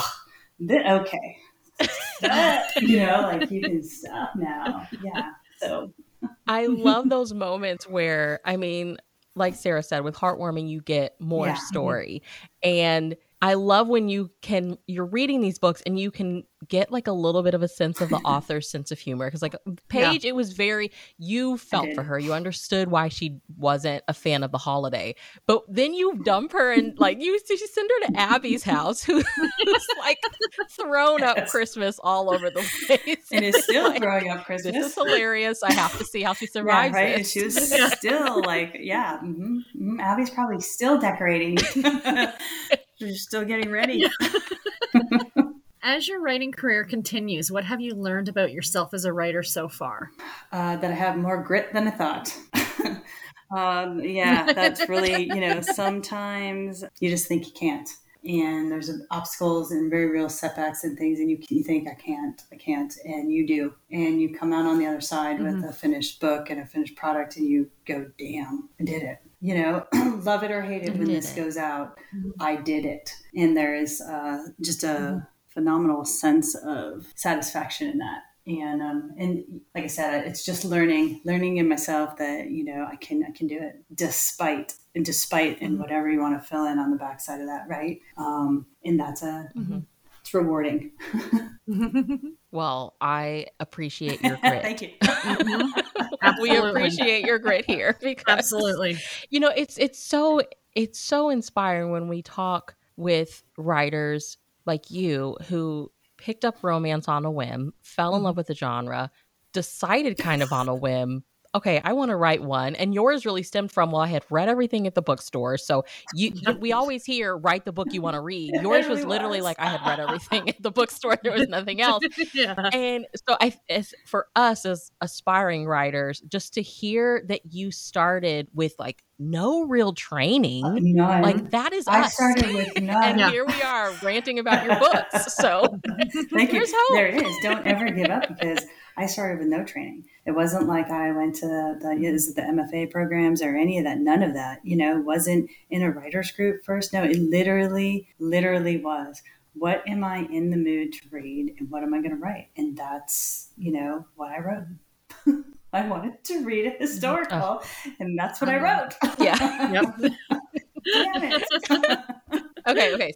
okay, you know, like you can stop now, yeah. So I love those moments where, I mean, like Sarah said, with heartwarming, you get more yeah. story, and I love when you can you're reading these books and you can get like a little bit of a sense of the author's sense of humor because like Paige yeah. it was very you felt for her you understood why she wasn't a fan of the holiday but then you dump her and like you, you send her to Abby's house who's like thrown yes. up Christmas all over the place and is still like, throwing up Christmas this is hilarious I have to see how she survives yeah, right this. she was still like yeah mm-hmm, mm-hmm. Abby's probably still decorating you're still getting ready. As your writing career continues, what have you learned about yourself as a writer so far? Uh, that I have more grit than I thought. um, yeah, that's really, you know, sometimes you just think you can't. And there's obstacles and very real setbacks and things, and you, you think, I can't, I can't. And you do. And you come out on the other side mm-hmm. with a finished book and a finished product, and you go, damn, I did it you know, love it or hate it, when this it. goes out, mm-hmm. I did it. And there is uh, just a mm-hmm. phenomenal sense of satisfaction in that. And um, and like I said, it's just learning, learning in myself that you know I can I can do it despite and despite mm-hmm. and whatever you want to fill in on the backside of that, right? Um, and that's a mm-hmm. it's rewarding. well, I appreciate your grit. Thank you. we appreciate your grit here because absolutely you know it's it's so it's so inspiring when we talk with writers like you who picked up romance on a whim fell in love mm-hmm. with the genre decided kind of on a whim okay, I want to write one. And yours really stemmed from, well, I had read everything at the bookstore. So you, we always hear, write the book you want to read. Yours was literally was. like, I had read everything at the bookstore. There was nothing else. yeah. And so I, for us as aspiring writers, just to hear that you started with like no real training, uh, none. like that is I us. started with none. and yeah. here we are ranting about your books. So Thank you. Hope. There it is. Don't ever give up because I started with no training. It wasn't like I went to the, the is the MFA programs or any of that. None of that. You know, wasn't in a writers group first. No, it literally, literally was. What am I in the mood to read, and what am I going to write? And that's you know what I wrote. I wanted to read a historical, oh. and that's what I wrote. Yeah. Damn it. okay. Okay.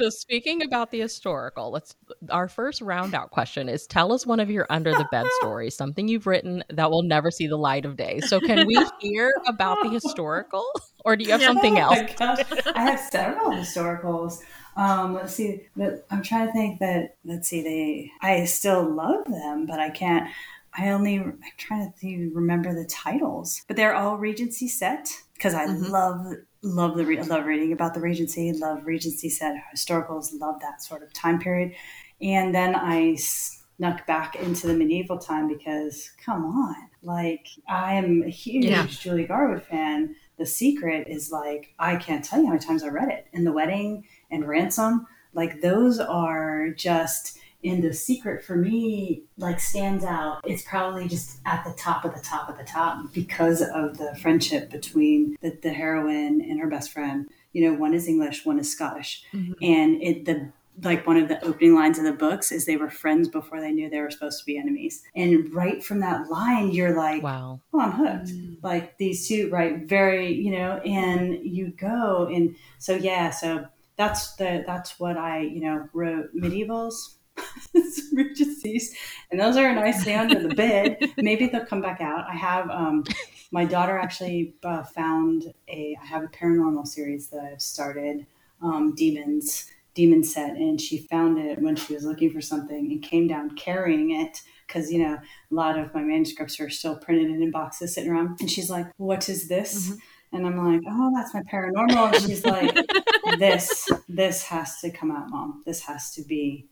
So speaking about the historical, let's our first round out question is tell us one of your under the bed stories, something you've written that will never see the light of day. So can we hear about the historical or do you have something else? I have several historicals. Um, let's see, but I'm trying to think that let's see, they I still love them, but I can't I only I'm trying to remember the titles, but they're all Regency set because I mm-hmm. love love the re- love reading about the Regency, love Regency set historicals, love that sort of time period, and then I snuck back into the medieval time because come on, like I am a huge yeah. Julie Garwood fan. The Secret is like I can't tell you how many times I read it, and The Wedding and Ransom, like those are just and the secret for me like stands out it's probably just at the top of the top of the top because of the friendship between the, the heroine and her best friend. You know one is english one is scottish. Mm-hmm. and it the like one of the opening lines of the books is they were friends before they knew they were supposed to be enemies. And right from that line you're like wow. Oh i'm hooked. Mm-hmm. like these two right very you know and you go and so yeah so that's the that's what i you know wrote medievals Regencies, and those are nicely under the bed. Maybe they'll come back out. I have um, my daughter actually uh, found a. I have a paranormal series that I've started, um, demons demon set, and she found it when she was looking for something and came down carrying it because you know a lot of my manuscripts are still printed in boxes sitting around, and she's like, "What is this?" Mm-hmm. And I'm like, oh, that's my paranormal. And she's like, this, this has to come out, mom. This has to be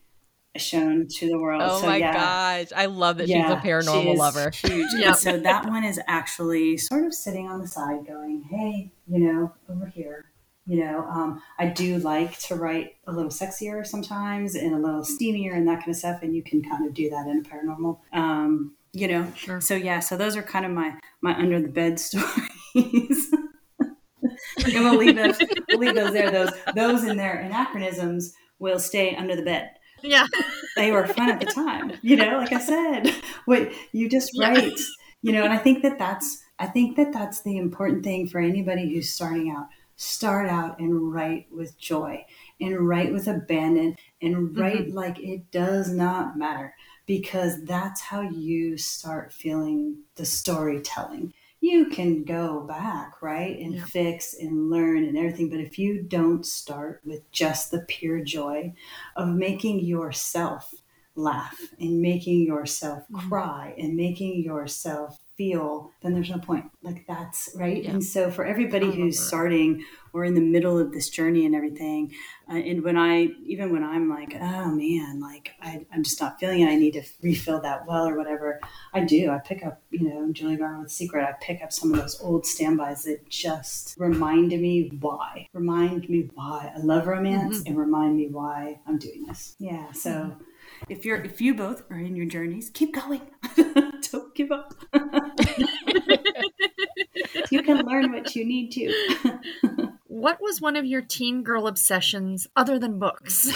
shown to the world. Oh so, my yeah. gosh. I love that yeah, she's a paranormal she lover. Huge. yep. So that one is actually sort of sitting on the side going, hey, you know, over here. You know, um, I do like to write a little sexier sometimes and a little steamier and that kind of stuff. And you can kind of do that in a paranormal. Um, you know, sure. so yeah, so those are kind of my my under the bed stories. and we'll leave those, we'll leave those there. Those those in their anachronisms will stay under the bed yeah. they were fun at the time. You know, like I said, wait, you just write, yeah. you know, and I think that that's, I think that that's the important thing for anybody who's starting out. Start out and write with joy and write with abandon and write mm-hmm. like it does not matter because that's how you start feeling the storytelling you can go back, right, and yeah. fix and learn and everything. But if you don't start with just the pure joy of making yourself laugh and making yourself mm-hmm. cry and making yourself feel, then there's no point. Like that's right. Yeah. And so for everybody who's starting or in the middle of this journey and everything, uh, and when I, even when I'm like, oh man, like I, am just not feeling it, I need to refill that well or whatever, I do. I pick up, you know, Julie Garwood's Secret, I pick up some of those old standbys that just remind me why, remind me why I love romance mm-hmm. and remind me why I'm doing this. Yeah. So. Mm-hmm if you're if you both are in your journeys, keep going. Don't give up. you can learn what you need to. what was one of your teen girl obsessions other than books?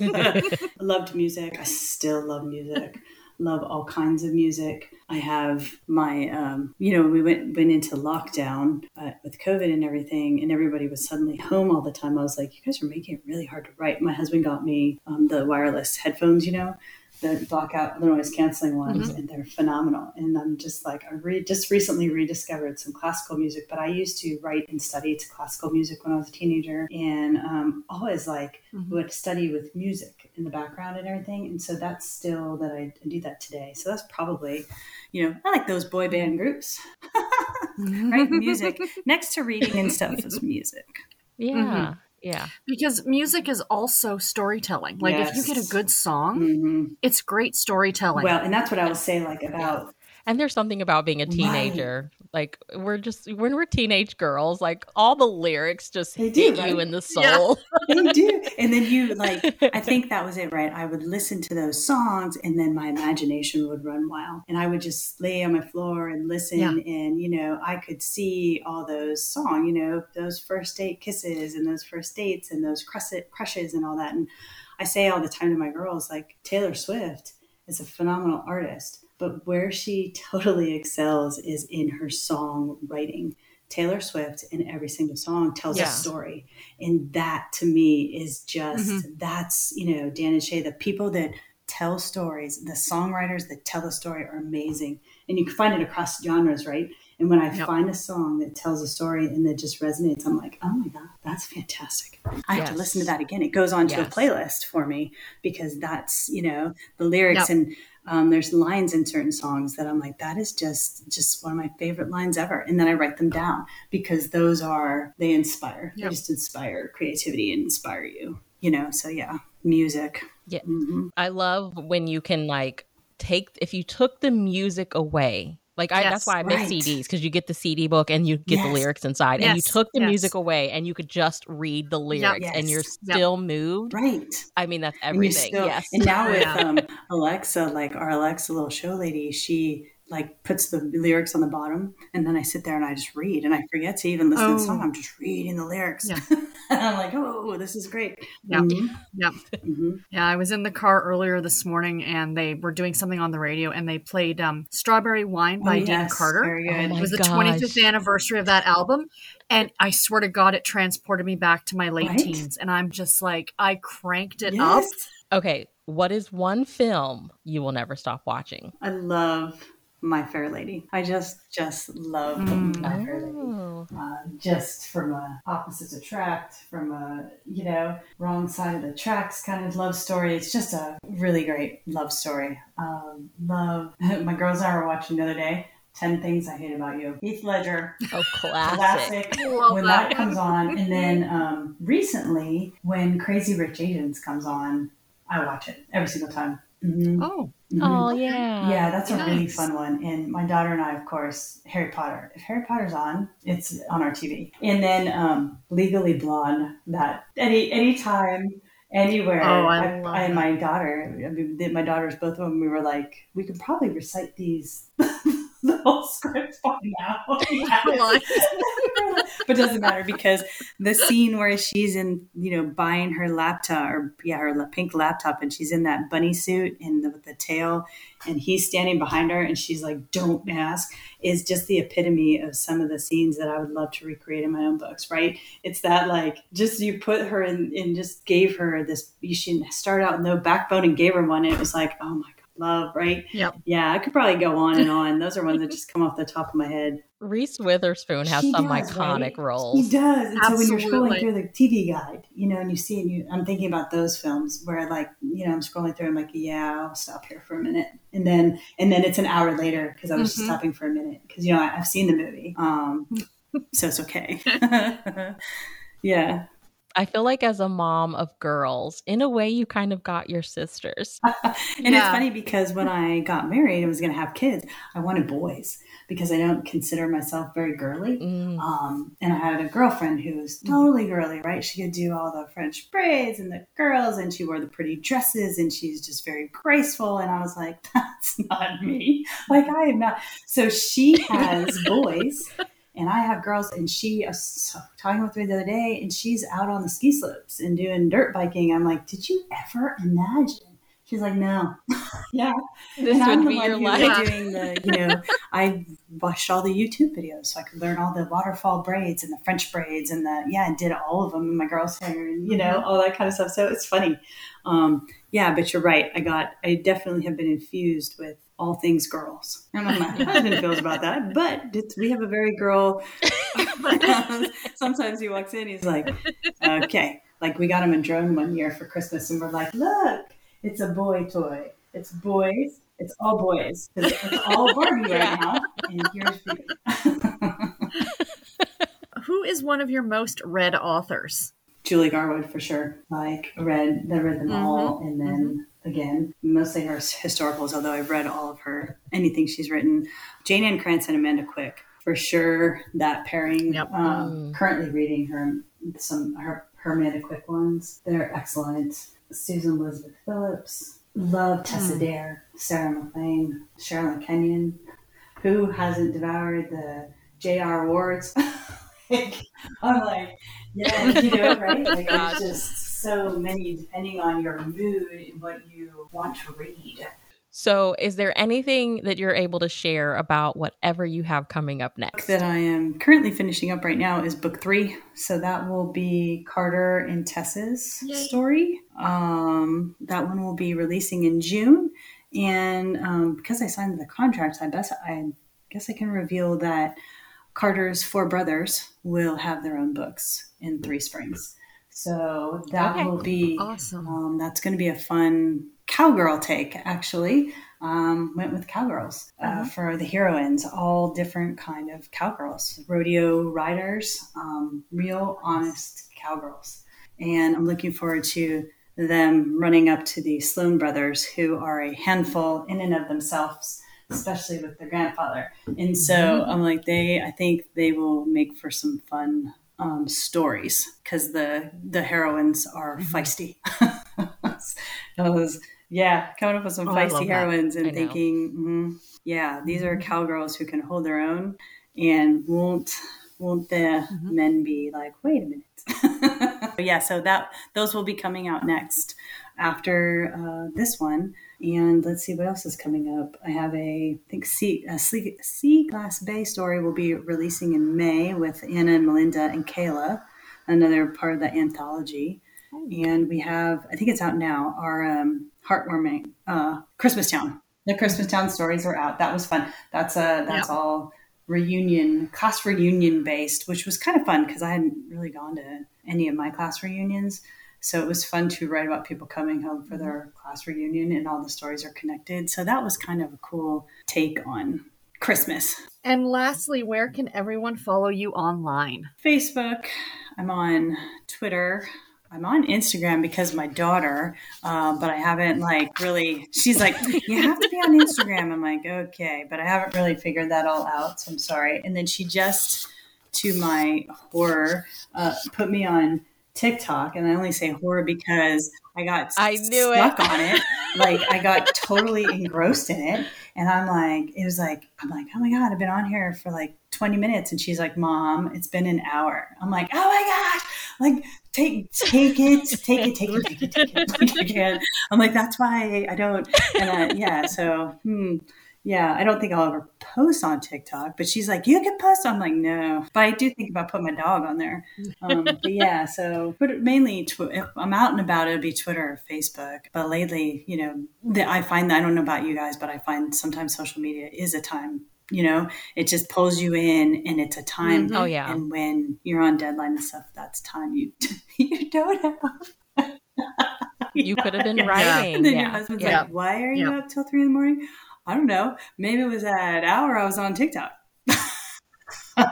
I loved music. I still love music love all kinds of music. I have my, um, you know, we went went into lockdown uh, with COVID and everything, and everybody was suddenly home all the time. I was like, you guys are making it really hard to write. My husband got me um, the wireless headphones, you know, the block out the noise canceling ones, mm-hmm. and they're phenomenal. And I'm just like, I re- just recently rediscovered some classical music, but I used to write and study to classical music when I was a teenager, and um, always like mm-hmm. would study with music in the background and everything. And so that's still that I, I do that today. So that's probably, you know, I like those boy band groups, right? Music next to reading and stuff is music. Yeah. Mm-hmm. Yeah. Because music is also storytelling. Like yes. if you get a good song, mm-hmm. it's great storytelling. Well, and that's what I would say like about and there's something about being a teenager. Right. Like we're just when we're teenage girls, like all the lyrics just they hit do, right? you in the soul. Yeah. they do. And then you like I think that was it, right? I would listen to those songs and then my imagination would run wild. And I would just lay on my floor and listen yeah. and you know, I could see all those songs, you know, those first date kisses and those first dates and those crushes and all that. And I say all the time to my girls like Taylor Swift is a phenomenal artist but where she totally excels is in her song writing. Taylor Swift in every single song tells yeah. a story. And that to me is just mm-hmm. that's, you know, Dan and Shay, the people that tell stories, the songwriters that tell the story are amazing. And you can find it across genres, right? And when I yep. find a song that tells a story and that just resonates, I'm like, oh my God, that's fantastic. I yes. have to listen to that again. It goes on to yes. a playlist for me because that's, you know, the lyrics yep. and um, there's lines in certain songs that I'm like, that is just just one of my favorite lines ever. And then I write them down because those are they inspire. Yep. They just inspire creativity and inspire you. You know, so yeah, music. Yeah. Mm-hmm. I love when you can like take if you took the music away like I, yes, that's why I right. miss CDs because you get the CD book and you get yes. the lyrics inside, yes, and you took the music away and you could just read the lyrics, yep. and you're still yep. moved. Right. I mean, that's everything. And still, yes. And now with um, Alexa, like our Alexa little show lady, she like puts the lyrics on the bottom and then I sit there and I just read and I forget to even listen oh. to the song. Oh. I'm just reading the lyrics. Yeah. and I'm like, oh, this is great. Yeah. Mm-hmm. Yeah. Mm-hmm. Yeah. I was in the car earlier this morning and they were doing something on the radio and they played um, Strawberry Wine by oh, Deana Carter. Very good. Oh it was gosh. the 25th anniversary of that album. And I swear to God, it transported me back to my late right? teens. And I'm just like, I cranked it yes. up. Okay. What is one film you will never stop watching? I love my Fair Lady. I just just love mm. My Fair Lady. Oh. Uh, just from a opposites attract, from a you know wrong side of the tracks kind of love story. It's just a really great love story. Um, love. my girls and I were watching the other day. 10 Things I Hate About You. Heath Ledger. Oh, classic. classic when that. that comes on. And then um, recently, when Crazy Rich Asians comes on, I watch it every single time. Mm-hmm. Oh, mm-hmm. oh yeah, yeah. That's nice. a really fun one. And my daughter and I, of course, Harry Potter. If Harry Potter's on, it's on our TV. And then um, Legally Blonde. That any any time anywhere. Oh, I, I, I and my daughter, I mean, my daughters, both of them, we were like, we could probably recite these the whole script by now. but it doesn't matter because the scene where she's in, you know, buying her laptop or yeah, her pink laptop, and she's in that bunny suit and the, with the tail, and he's standing behind her, and she's like, "Don't ask," is just the epitome of some of the scenes that I would love to recreate in my own books. Right? It's that like just you put her in and just gave her this. You should start out no backbone and gave her one, and it was like, oh my love, right? Yep. Yeah, I could probably go on and on. Those are ones that just come off the top of my head. Reese Witherspoon has some does, iconic right? roles. He does. And Absolutely. so when you're scrolling through the TV guide, you know, and you see, and you, I'm thinking about those films where, like, you know, I'm scrolling through. I'm like, yeah, I'll stop here for a minute, and then, and then it's an hour later because I was mm-hmm. just stopping for a minute because you know I, have seen the movie, um, so it's okay. yeah. I feel like as a mom of girls, in a way, you kind of got your sisters. and yeah. it's funny because when I got married and was going to have kids, I wanted boys because I don't consider myself very girly. Mm. Um, and I had a girlfriend who was totally girly, right? She could do all the French braids and the girls, and she wore the pretty dresses, and she's just very graceful. And I was like, that's not me. Like, I am not. So she has boys and I have girls, and she was talking with me the other day, and she's out on the ski slopes and doing dirt biking. I'm like, did you ever imagine? She's like, no, yeah. This and would I'm be your life. Doing the, you know, I watched all the YouTube videos so I could learn all the waterfall braids and the French braids and the yeah, and did all of them in my girl's hair and you know mm-hmm. all that kind of stuff. So it's funny. Um, yeah, but you're right. I got, I definitely have been infused with all things girls. And my husband feels about that, but we have a very girl. Sometimes he walks in, he's like, okay, like we got him a drone one year for Christmas, and we're like, look, it's a boy toy. It's boys. It's all boys. It's, all Barbie right now. And here's Who is one of your most read authors? Julie Garwood for sure. Like read, I read them mm-hmm. all, and then mm-hmm again, mostly her historicals, although I've read all of her, anything she's written. Jayne Ann Krentz and Amanda Quick, for sure, that pairing. Yep. Um, mm. Currently reading her, some her, her Amanda Quick ones. They're excellent. Susan Elizabeth Phillips. Love Tessa mm. Dare, Sarah MacLean, Sherilyn Kenyon. Who hasn't devoured the J.R. Wards? I'm like, yeah, you know, right? Like, it's just so many depending on your mood and what you want to read. So, is there anything that you're able to share about whatever you have coming up next? That I am currently finishing up right now is book three. So that will be Carter and Tess's Yay. story. Um, that one will be releasing in June, and um, because I signed the contract, I guess I guess I can reveal that Carter's four brothers will have their own books in Three Springs. So that okay. will be awesome. Um, that's going to be a fun cowgirl take, actually. Um, went with cowgirls uh, uh-huh. for the heroines, all different kind of cowgirls, rodeo riders, um, real honest cowgirls. And I'm looking forward to them running up to the Sloan brothers, who are a handful in and of themselves, especially with their grandfather. And so mm-hmm. I'm like, they, I think they will make for some fun um, stories because the the heroines are mm-hmm. feisty. was yeah, coming up with some oh, feisty heroines and thinking, mm, yeah, these are mm-hmm. cowgirls who can hold their own and won't won't the mm-hmm. men be like, wait a minute? yeah, so that those will be coming out next after uh, this one. And let's see what else is coming up. I have a I think sea, a Glass Bay story will be releasing in May with Anna and Melinda and Kayla, another part of the anthology. Oh. And we have I think it's out now. Our um, heartwarming. Uh, Christmas Town. The Christmas Town stories are out. That was fun. That's a that's yeah. all reunion class reunion based, which was kind of fun because I hadn't really gone to any of my class reunions. So it was fun to write about people coming home for their class reunion and all the stories are connected. So that was kind of a cool take on Christmas. And lastly, where can everyone follow you online? Facebook. I'm on Twitter. I'm on Instagram because my daughter, uh, but I haven't like really. She's like, you have to be on Instagram. I'm like, okay, but I haven't really figured that all out. So I'm sorry. And then she just, to my horror, uh, put me on TikTok, and I only say horror because I got I knew stuck it. on it. Like I got totally engrossed in it, and I'm like, it was like, I'm like, oh my god, I've been on here for like 20 minutes, and she's like, Mom, it's been an hour. I'm like, oh my gosh, like take take it, take it, take it, take it, take it, take it. I'm like, that's why I don't. And I, yeah, so hmm yeah, I don't think I'll ever post on TikTok, but she's like, you can post. I'm like, no, but I do think about putting my dog on there. Um, but yeah, so but mainly tw- if I'm out and about, it'll be Twitter or Facebook. But lately, you know, the, I find that I don't know about you guys, but I find sometimes social media is a time. You know, it just pulls you in, and it's a time. Mm-hmm. Oh yeah. And when you're on deadline and stuff, that's time you you don't have. you could have been yeah. writing. And then yeah. your husband's yeah. like, "Why are you up till three in the morning?" I don't know. Maybe it was that hour I was on TikTok.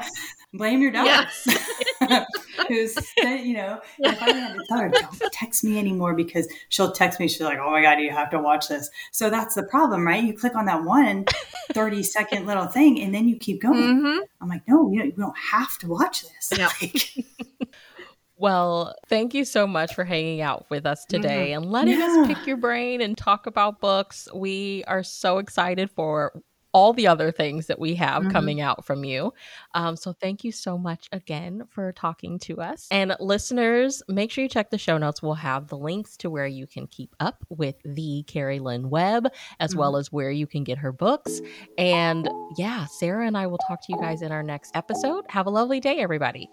Blame your dog. Who's, you know, if I had to tell her, don't text me anymore because she'll text me. She's like, oh my God, you have to watch this. So that's the problem, right? You click on that one 30 second little thing and then you keep going. Mm-hmm. I'm like, no, you don't have to watch this. Yeah. Like, well, thank you so much for hanging out with us today mm-hmm. and letting yeah. us pick your brain and talk about books. We are so excited for all the other things that we have mm-hmm. coming out from you. Um, so thank you so much again for talking to us. And listeners, make sure you check the show notes. We'll have the links to where you can keep up with the Cari Lynn Webb, as mm-hmm. well as where you can get her books. And yeah, Sarah and I will talk to you guys in our next episode. Have a lovely day, everybody.